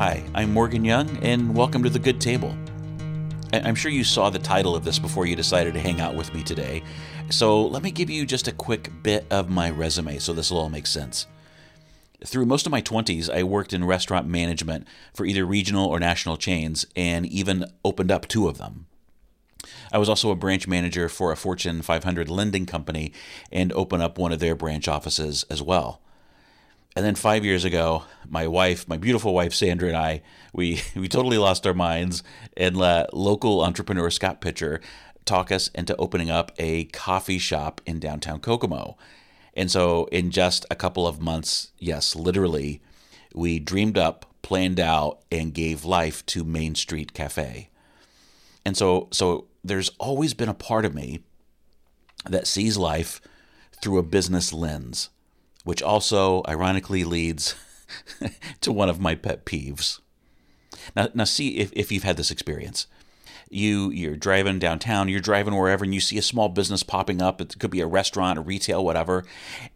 Hi, I'm Morgan Young, and welcome to The Good Table. I'm sure you saw the title of this before you decided to hang out with me today, so let me give you just a quick bit of my resume so this will all make sense. Through most of my 20s, I worked in restaurant management for either regional or national chains and even opened up two of them. I was also a branch manager for a Fortune 500 lending company and opened up one of their branch offices as well. And then five years ago, my wife, my beautiful wife Sandra, and I, we we totally lost our minds and let local entrepreneur Scott Pitcher talk us into opening up a coffee shop in downtown Kokomo. And so, in just a couple of months, yes, literally, we dreamed up, planned out, and gave life to Main Street Cafe. And so, so there's always been a part of me that sees life through a business lens which also ironically leads to one of my pet peeves. Now, now see if, if you've had this experience. You you're driving downtown, you're driving wherever, and you see a small business popping up. It could be a restaurant, a retail, whatever.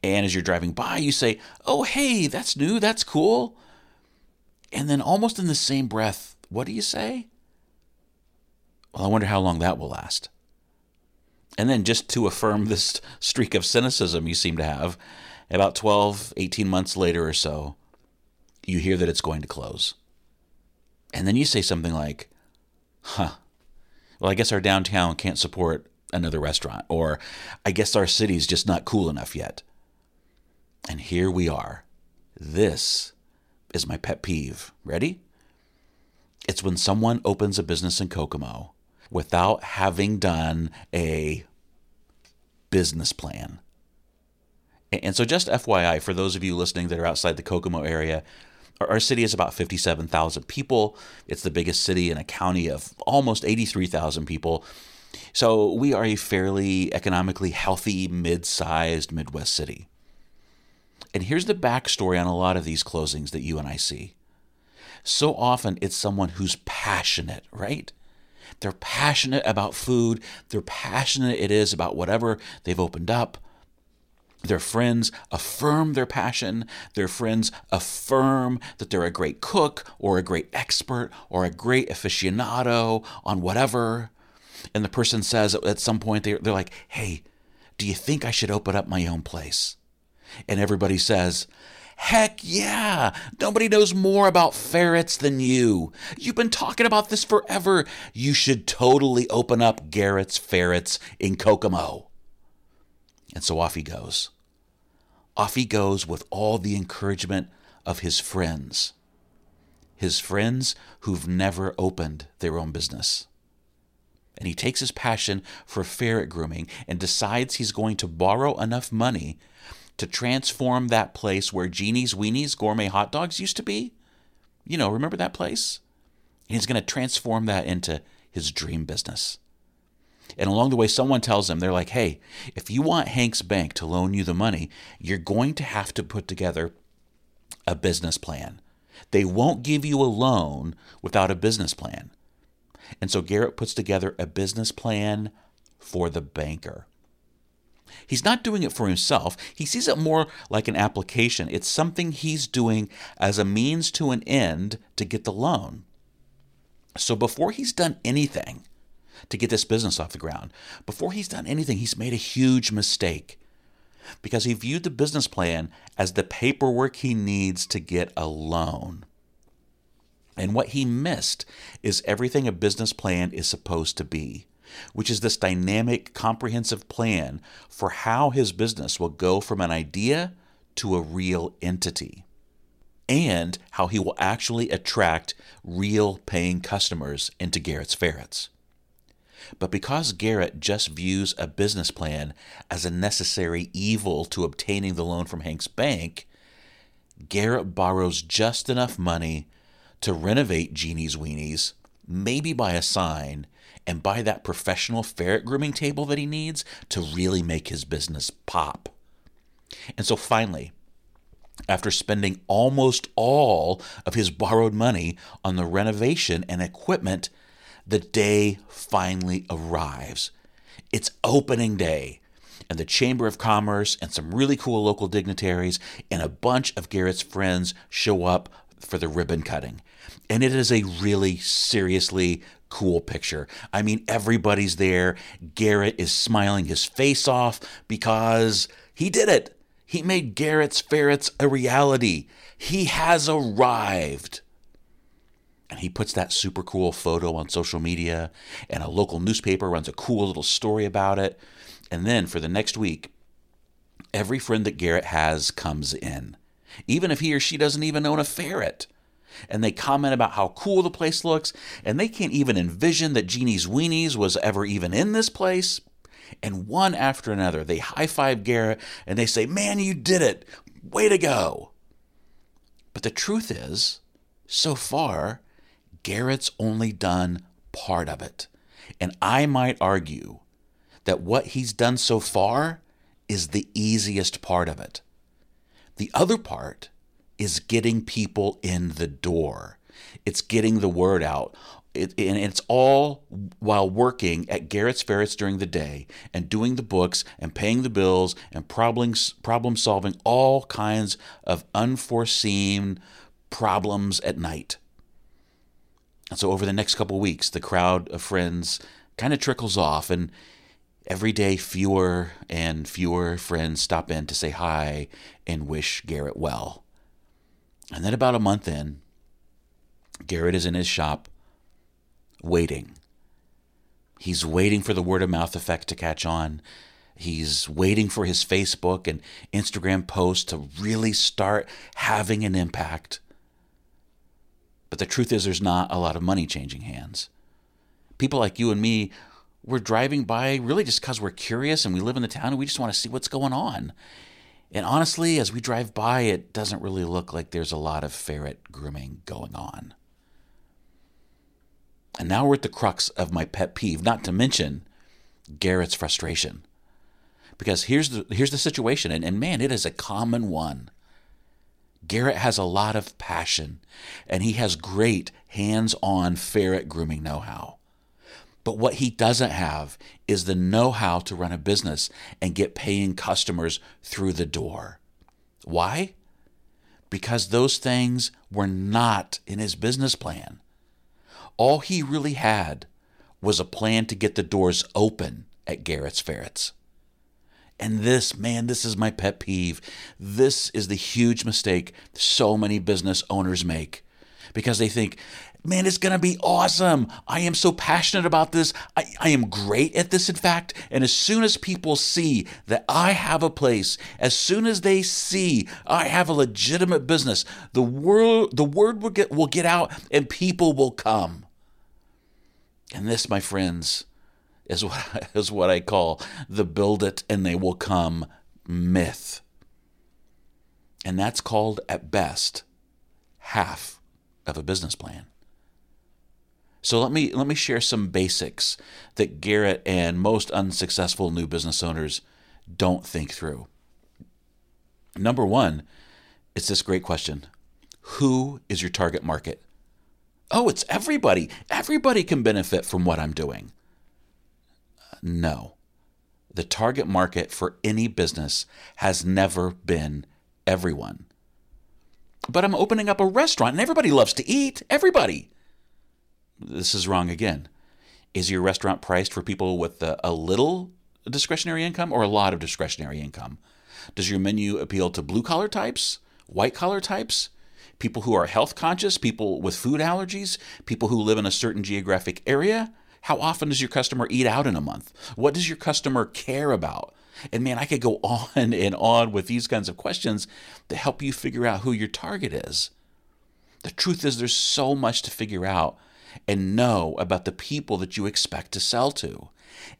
And as you're driving by, you say, "Oh, hey, that's new. That's cool." And then, almost in the same breath, what do you say? Well, I wonder how long that will last. And then, just to affirm this streak of cynicism you seem to have, about 12, 18 months later or so, you hear that it's going to close. And then you say something like, huh, well, I guess our downtown can't support another restaurant, or I guess our city's just not cool enough yet. And here we are. This is my pet peeve. Ready? It's when someone opens a business in Kokomo without having done a business plan. And so, just FYI, for those of you listening that are outside the Kokomo area, our city is about 57,000 people. It's the biggest city in a county of almost 83,000 people. So, we are a fairly economically healthy, mid sized Midwest city. And here's the backstory on a lot of these closings that you and I see. So often it's someone who's passionate, right? They're passionate about food, they're passionate it is about whatever they've opened up. Their friends affirm their passion. Their friends affirm that they're a great cook or a great expert or a great aficionado on whatever. And the person says at some point, they're, they're like, hey, do you think I should open up my own place? And everybody says, Heck yeah! Nobody knows more about ferrets than you. You've been talking about this forever. You should totally open up Garrett's Ferrets in Kokomo. And so off he goes. Off he goes with all the encouragement of his friends, his friends who've never opened their own business. And he takes his passion for ferret grooming and decides he's going to borrow enough money to transform that place where Jeannie's Weenies gourmet hot dogs used to be. You know, remember that place? He's going to transform that into his dream business. And along the way, someone tells them, they're like, hey, if you want Hank's Bank to loan you the money, you're going to have to put together a business plan. They won't give you a loan without a business plan. And so Garrett puts together a business plan for the banker. He's not doing it for himself. He sees it more like an application. It's something he's doing as a means to an end to get the loan. So before he's done anything, to get this business off the ground. Before he's done anything, he's made a huge mistake because he viewed the business plan as the paperwork he needs to get a loan. And what he missed is everything a business plan is supposed to be, which is this dynamic, comprehensive plan for how his business will go from an idea to a real entity, and how he will actually attract real paying customers into Garrett's Ferrets. But because Garrett just views a business plan as a necessary evil to obtaining the loan from Hank's bank, Garrett borrows just enough money to renovate Jeannie's Weenies, maybe buy a sign, and buy that professional ferret grooming table that he needs to really make his business pop. And so finally, after spending almost all of his borrowed money on the renovation and equipment the day finally arrives. It's opening day, and the Chamber of Commerce and some really cool local dignitaries and a bunch of Garrett's friends show up for the ribbon cutting. And it is a really seriously cool picture. I mean, everybody's there. Garrett is smiling his face off because he did it. He made Garrett's Ferrets a reality. He has arrived. And he puts that super cool photo on social media, and a local newspaper runs a cool little story about it. And then for the next week, every friend that Garrett has comes in, even if he or she doesn't even own a ferret. And they comment about how cool the place looks, and they can't even envision that Jeannie's Weenies was ever even in this place. And one after another, they high five Garrett and they say, Man, you did it! Way to go! But the truth is, so far, Garrett's only done part of it. And I might argue that what he's done so far is the easiest part of it. The other part is getting people in the door. It's getting the word out. It, and it's all while working at Garrett's Ferrets during the day and doing the books and paying the bills and problem, problem solving all kinds of unforeseen problems at night. And so over the next couple weeks, the crowd of friends kind of trickles off, and every day fewer and fewer friends stop in to say hi and wish Garrett well. And then about a month in, Garrett is in his shop waiting. He's waiting for the word of mouth effect to catch on. He's waiting for his Facebook and Instagram posts to really start having an impact. But the truth is, there's not a lot of money changing hands. People like you and me, we're driving by really just because we're curious and we live in the town and we just want to see what's going on. And honestly, as we drive by, it doesn't really look like there's a lot of ferret grooming going on. And now we're at the crux of my pet peeve, not to mention Garrett's frustration. Because here's the here's the situation, and, and man, it is a common one. Garrett has a lot of passion, and he has great hands-on ferret grooming know-how. But what he doesn't have is the know how to run a business and get paying customers through the door. Why? Because those things were not in his business plan. All he really had was a plan to get the doors open at Garrett's Ferrets. And this, man, this is my pet peeve. This is the huge mistake so many business owners make because they think, man, it's going to be awesome. I am so passionate about this. I, I am great at this, in fact. And as soon as people see that I have a place, as soon as they see I have a legitimate business, the, world, the word will get, will get out and people will come. And this, my friends, is what, is what I call the build it and they will come myth. And that's called, at best, half of a business plan. So let me let me share some basics that Garrett and most unsuccessful new business owners don't think through. Number 1, it's this great question. Who is your target market? oh, it's everybody. Everybody can benefit from what I'm doing. No. The target market for any business has never been everyone. But I'm opening up a restaurant and everybody loves to eat. Everybody. This is wrong again. Is your restaurant priced for people with a, a little discretionary income or a lot of discretionary income? Does your menu appeal to blue collar types, white collar types, people who are health conscious, people with food allergies, people who live in a certain geographic area. How often does your customer eat out in a month? What does your customer care about? And man, I could go on and on with these kinds of questions to help you figure out who your target is. The truth is, there's so much to figure out and know about the people that you expect to sell to.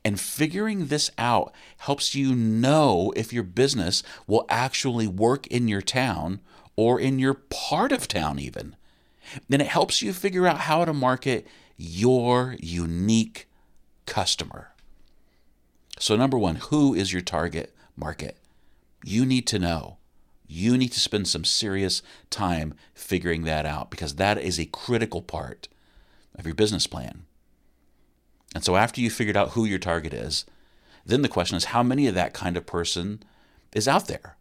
And figuring this out helps you know if your business will actually work in your town or in your part of town, even. Then it helps you figure out how to market your unique customer. So, number one, who is your target market? You need to know. You need to spend some serious time figuring that out because that is a critical part of your business plan. And so, after you figured out who your target is, then the question is how many of that kind of person is out there?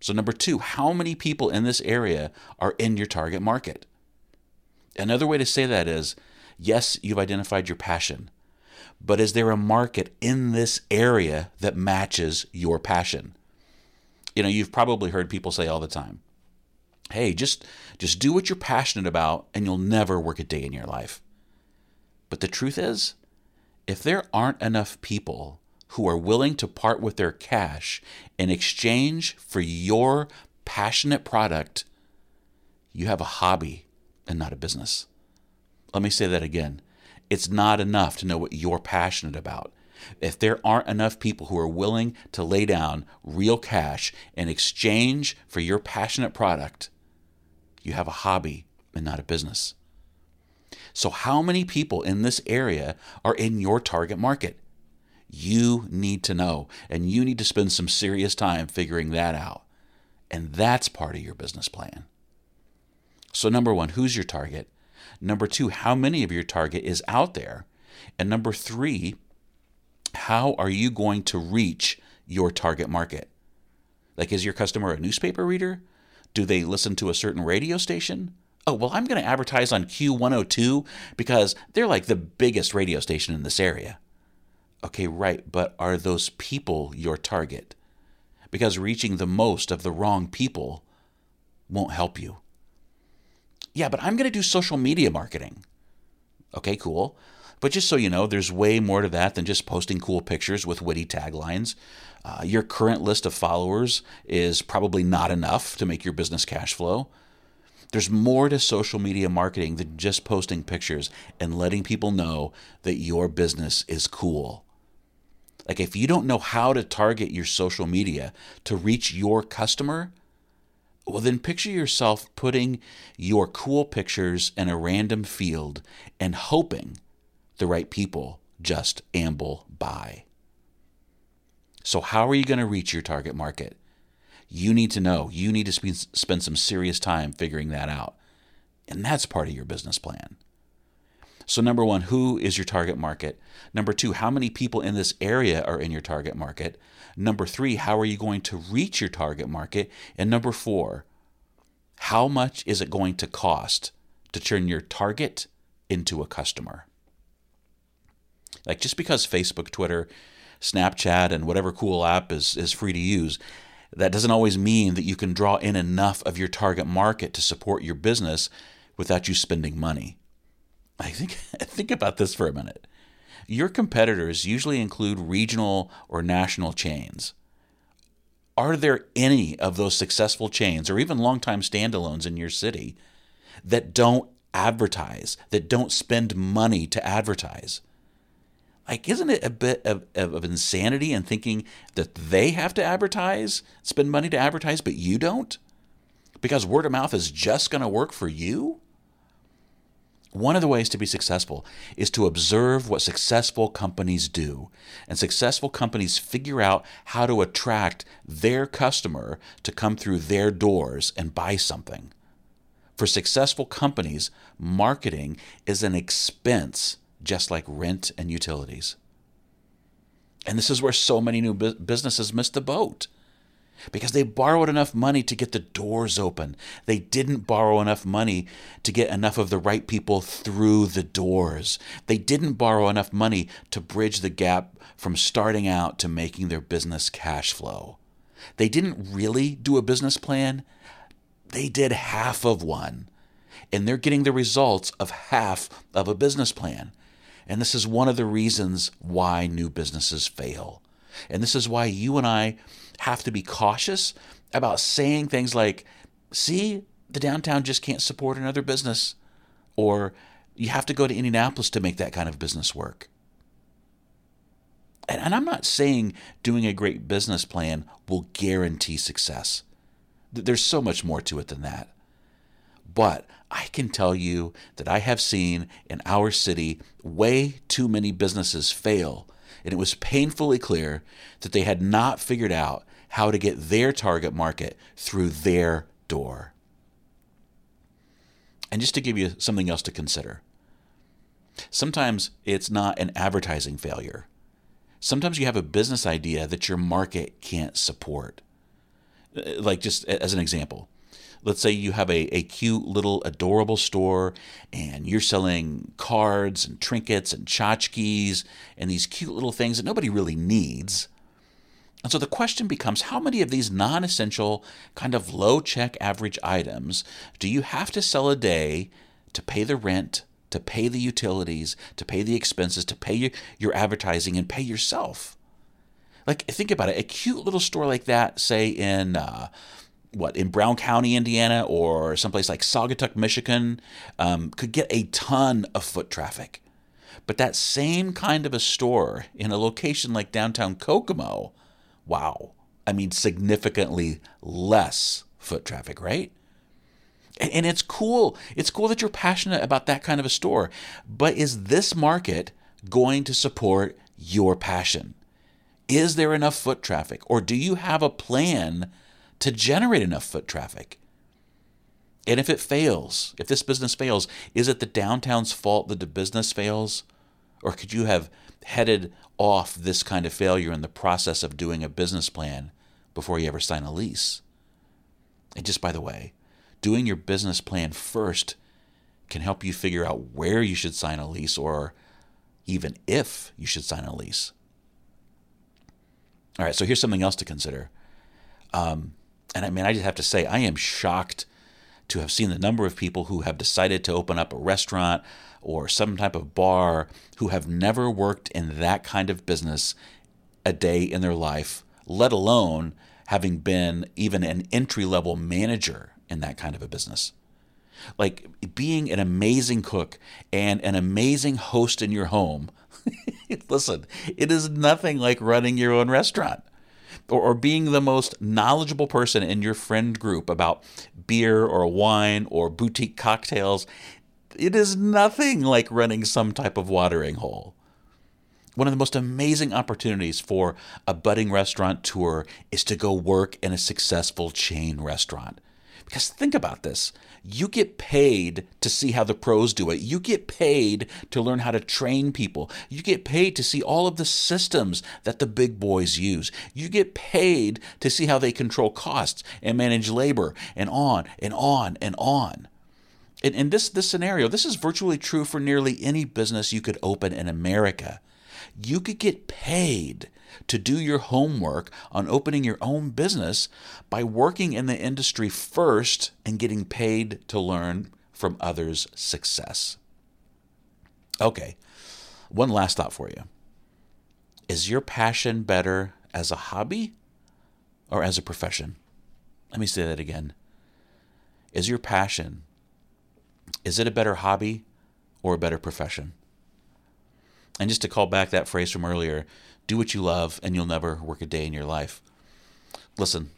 So, number two, how many people in this area are in your target market? Another way to say that is yes, you've identified your passion, but is there a market in this area that matches your passion? You know, you've probably heard people say all the time, "Hey, just just do what you're passionate about and you'll never work a day in your life." But the truth is, if there aren't enough people who are willing to part with their cash in exchange for your passionate product, you have a hobby and not a business. Let me say that again. It's not enough to know what you're passionate about. If there aren't enough people who are willing to lay down real cash in exchange for your passionate product, you have a hobby and not a business. So, how many people in this area are in your target market? You need to know, and you need to spend some serious time figuring that out. And that's part of your business plan. So, number one, who's your target? Number two, how many of your target is out there? And number three, how are you going to reach your target market? Like, is your customer a newspaper reader? Do they listen to a certain radio station? Oh, well, I'm going to advertise on Q102 because they're like the biggest radio station in this area. Okay, right, but are those people your target? Because reaching the most of the wrong people won't help you. Yeah, but I'm going to do social media marketing. Okay, cool. But just so you know, there's way more to that than just posting cool pictures with witty taglines. Uh, your current list of followers is probably not enough to make your business cash flow. There's more to social media marketing than just posting pictures and letting people know that your business is cool. Like, if you don't know how to target your social media to reach your customer, well, then picture yourself putting your cool pictures in a random field and hoping the right people just amble by. So, how are you going to reach your target market? You need to know. You need to spend some serious time figuring that out. And that's part of your business plan. So, number one, who is your target market? Number two, how many people in this area are in your target market? Number three, how are you going to reach your target market? And number four, how much is it going to cost to turn your target into a customer? Like, just because Facebook, Twitter, Snapchat, and whatever cool app is, is free to use, that doesn't always mean that you can draw in enough of your target market to support your business without you spending money. I think think about this for a minute. Your competitors usually include regional or national chains. Are there any of those successful chains or even longtime standalones in your city that don't advertise, that don't spend money to advertise? Like, isn't it a bit of, of, of insanity in thinking that they have to advertise, spend money to advertise, but you don't? Because word of mouth is just going to work for you? One of the ways to be successful is to observe what successful companies do. And successful companies figure out how to attract their customer to come through their doors and buy something. For successful companies, marketing is an expense just like rent and utilities. And this is where so many new businesses miss the boat because they borrowed enough money to get the doors open. They didn't borrow enough money to get enough of the right people through the doors. They didn't borrow enough money to bridge the gap from starting out to making their business cash flow. They didn't really do a business plan, they did half of one. And they're getting the results of half of a business plan. And this is one of the reasons why new businesses fail. And this is why you and I have to be cautious about saying things like, see, the downtown just can't support another business, or you have to go to Indianapolis to make that kind of business work. And, and I'm not saying doing a great business plan will guarantee success. There's so much more to it than that. But I can tell you that I have seen in our city way too many businesses fail and it was painfully clear that they had not figured out how to get their target market through their door. And just to give you something else to consider, sometimes it's not an advertising failure. Sometimes you have a business idea that your market can't support. Uh, like, just as an example, let's say you have a, a cute little adorable store and you're selling cards and trinkets and tchotchkes and these cute little things that nobody really needs. And so the question becomes how many of these non essential, kind of low check average items do you have to sell a day to pay the rent, to pay the utilities, to pay the expenses, to pay your, your advertising, and pay yourself? Like, think about it. A cute little store like that, say in uh, what in Brown County, Indiana, or someplace like Saugatuck, Michigan, um, could get a ton of foot traffic. But that same kind of a store in a location like downtown Kokomo, wow, I mean, significantly less foot traffic, right? And, and it's cool. It's cool that you're passionate about that kind of a store. But is this market going to support your passion? Is there enough foot traffic? Or do you have a plan to generate enough foot traffic? And if it fails, if this business fails, is it the downtown's fault that the business fails? Or could you have headed off this kind of failure in the process of doing a business plan before you ever sign a lease? And just by the way, doing your business plan first can help you figure out where you should sign a lease or even if you should sign a lease. All right, so here's something else to consider. Um, and I mean, I just have to say, I am shocked to have seen the number of people who have decided to open up a restaurant or some type of bar who have never worked in that kind of business a day in their life, let alone having been even an entry level manager in that kind of a business. Like being an amazing cook and an amazing host in your home. Listen, it is nothing like running your own restaurant or, or being the most knowledgeable person in your friend group about beer or wine or boutique cocktails, it is nothing like running some type of watering hole. One of the most amazing opportunities for a budding restaurateur is to go work in a successful chain restaurant. Because think about this you get paid to see how the pros do it. You get paid to learn how to train people. You get paid to see all of the systems that the big boys use. You get paid to see how they control costs and manage labor and on and on and on. In, in this, this scenario, this is virtually true for nearly any business you could open in America. You could get paid to do your homework on opening your own business by working in the industry first and getting paid to learn from others' success. Okay, one last thought for you. Is your passion better as a hobby or as a profession? Let me say that again. Is your passion is it a better hobby or a better profession? And just to call back that phrase from earlier, do what you love and you'll never work a day in your life. Listen,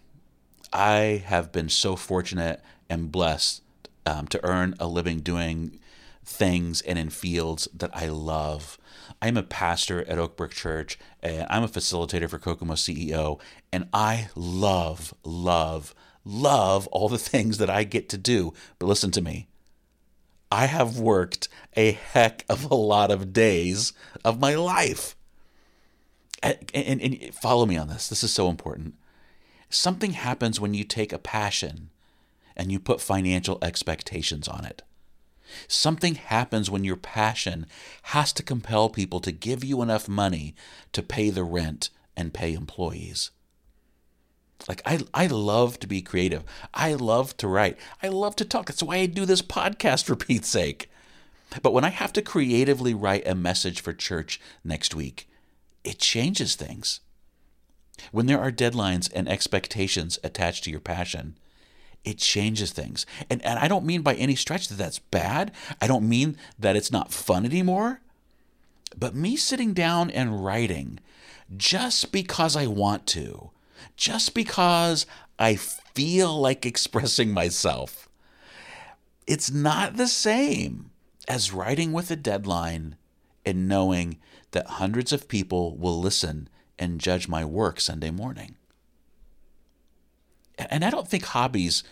I have been so fortunate and blessed um, to earn a living doing things and in fields that I love. I'm a pastor at Oakbrook Church, and I'm a facilitator for Kokomo CEO, and I love, love, love all the things that I get to do. But listen to me. I have worked a heck of a lot of days of my life and, and, follow me on this. This is so important. Something happens when you take a passion and you put financial expectations on it. Something happens when your passion has to compel people to give you enough money to pay the rent and pay employees. Like I I love to be creative. I love to write. I love to talk. That's why I do this podcast for Pete's sake. But when I have to creatively write a message for church next week, it changes things. When there are deadlines and expectations attached to your passion, it changes things. And, and I don't mean by any stretch that that's bad. I don't mean that it's not fun anymore. But me sitting down and writing just because I want to, just because I feel like expressing myself, it's not the same as writing with a deadline and knowing that hundreds of people will listen and judge my work Sunday morning. And I don't think hobbies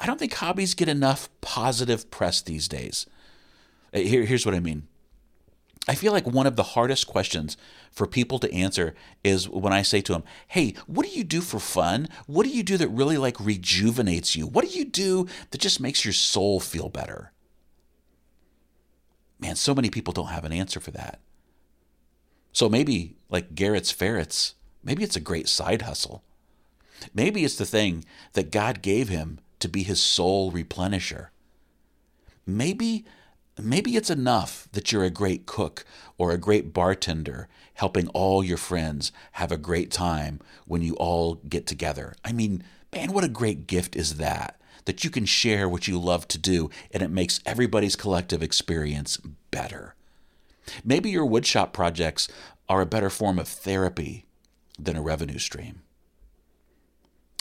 I don't think hobbies get enough positive press these days. Here, here's what I mean. I feel like one of the hardest questions for people to answer is when I say to them, Hey, what do you do for fun? What do you do that really like rejuvenates you? What do you do that just makes your soul feel better? Man, so many people don't have an answer for that. So maybe, like Garrett's Ferrets, maybe it's a great side hustle. Maybe it's the thing that God gave him to be his soul replenisher. Maybe maybe it's enough that you're a great cook or a great bartender helping all your friends have a great time when you all get together. I mean, man, what a great gift is that? That you can share what you love to do and it makes everybody's collective experience better. Maybe your woodshop projects are a better form of therapy than a revenue stream.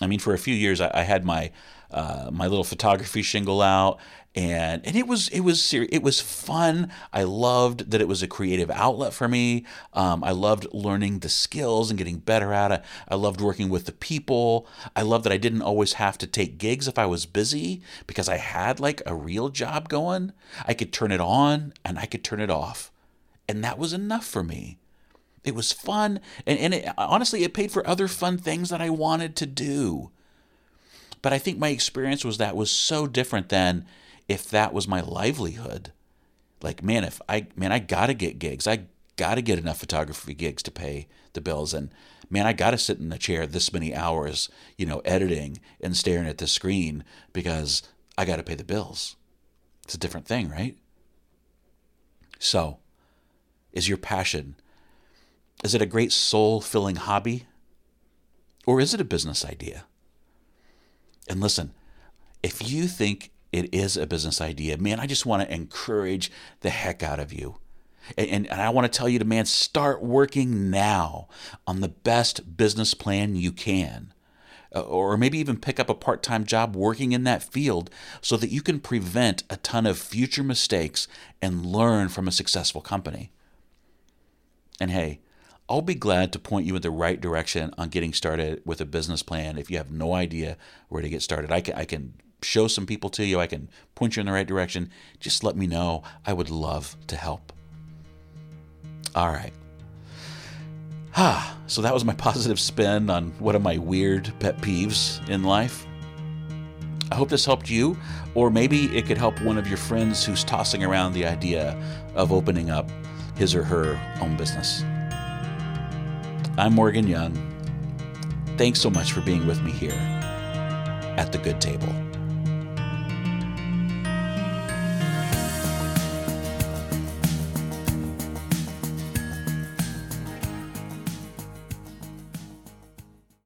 I mean, for a few years, I, I had my uh, my little photography shingle out, and and it was it was ser- it was fun. I loved that it was a creative outlet for me. Um, I loved learning the skills and getting better at it. I loved working with the people. I loved that I didn't always have to take gigs if I was busy because I had like a real job going. I could turn it on and I could turn it off, and that was enough for me. It was fun, and, and it, honestly, it paid for other fun things that I wanted to do. But I think my experience was that was so different than if that was my livelihood. Like, man, if I man, I gotta get gigs. I gotta get enough photography gigs to pay the bills. And man, I gotta sit in a chair this many hours, you know, editing and staring at the screen because I gotta pay the bills. It's a different thing, right? So, is your passion is it a great soul filling hobby? Or is it a business idea? And listen, if you think it is a business idea, man, I just want to encourage the heck out of you. And, and, and, I want to tell you to, man, start working now on the best business plan you can. Uh, or maybe even pick up a part time job working in that field so that you can prevent a ton of future mistakes and learn from a successful company. And hey, I'll be glad to point you in the right direction on getting started with a business plan if you have no idea where to get started. I can, I can show some people to you, I can point you in the right direction. Just let me know. I would love to help. All right. Ah, so that was my positive spin on one of my weird pet peeves in life. I hope this helped you, or maybe it could help one of your friends who's tossing around the idea of opening up his or her own business. I'm Morgan Young. Thanks so much for being with me here at the Good Table.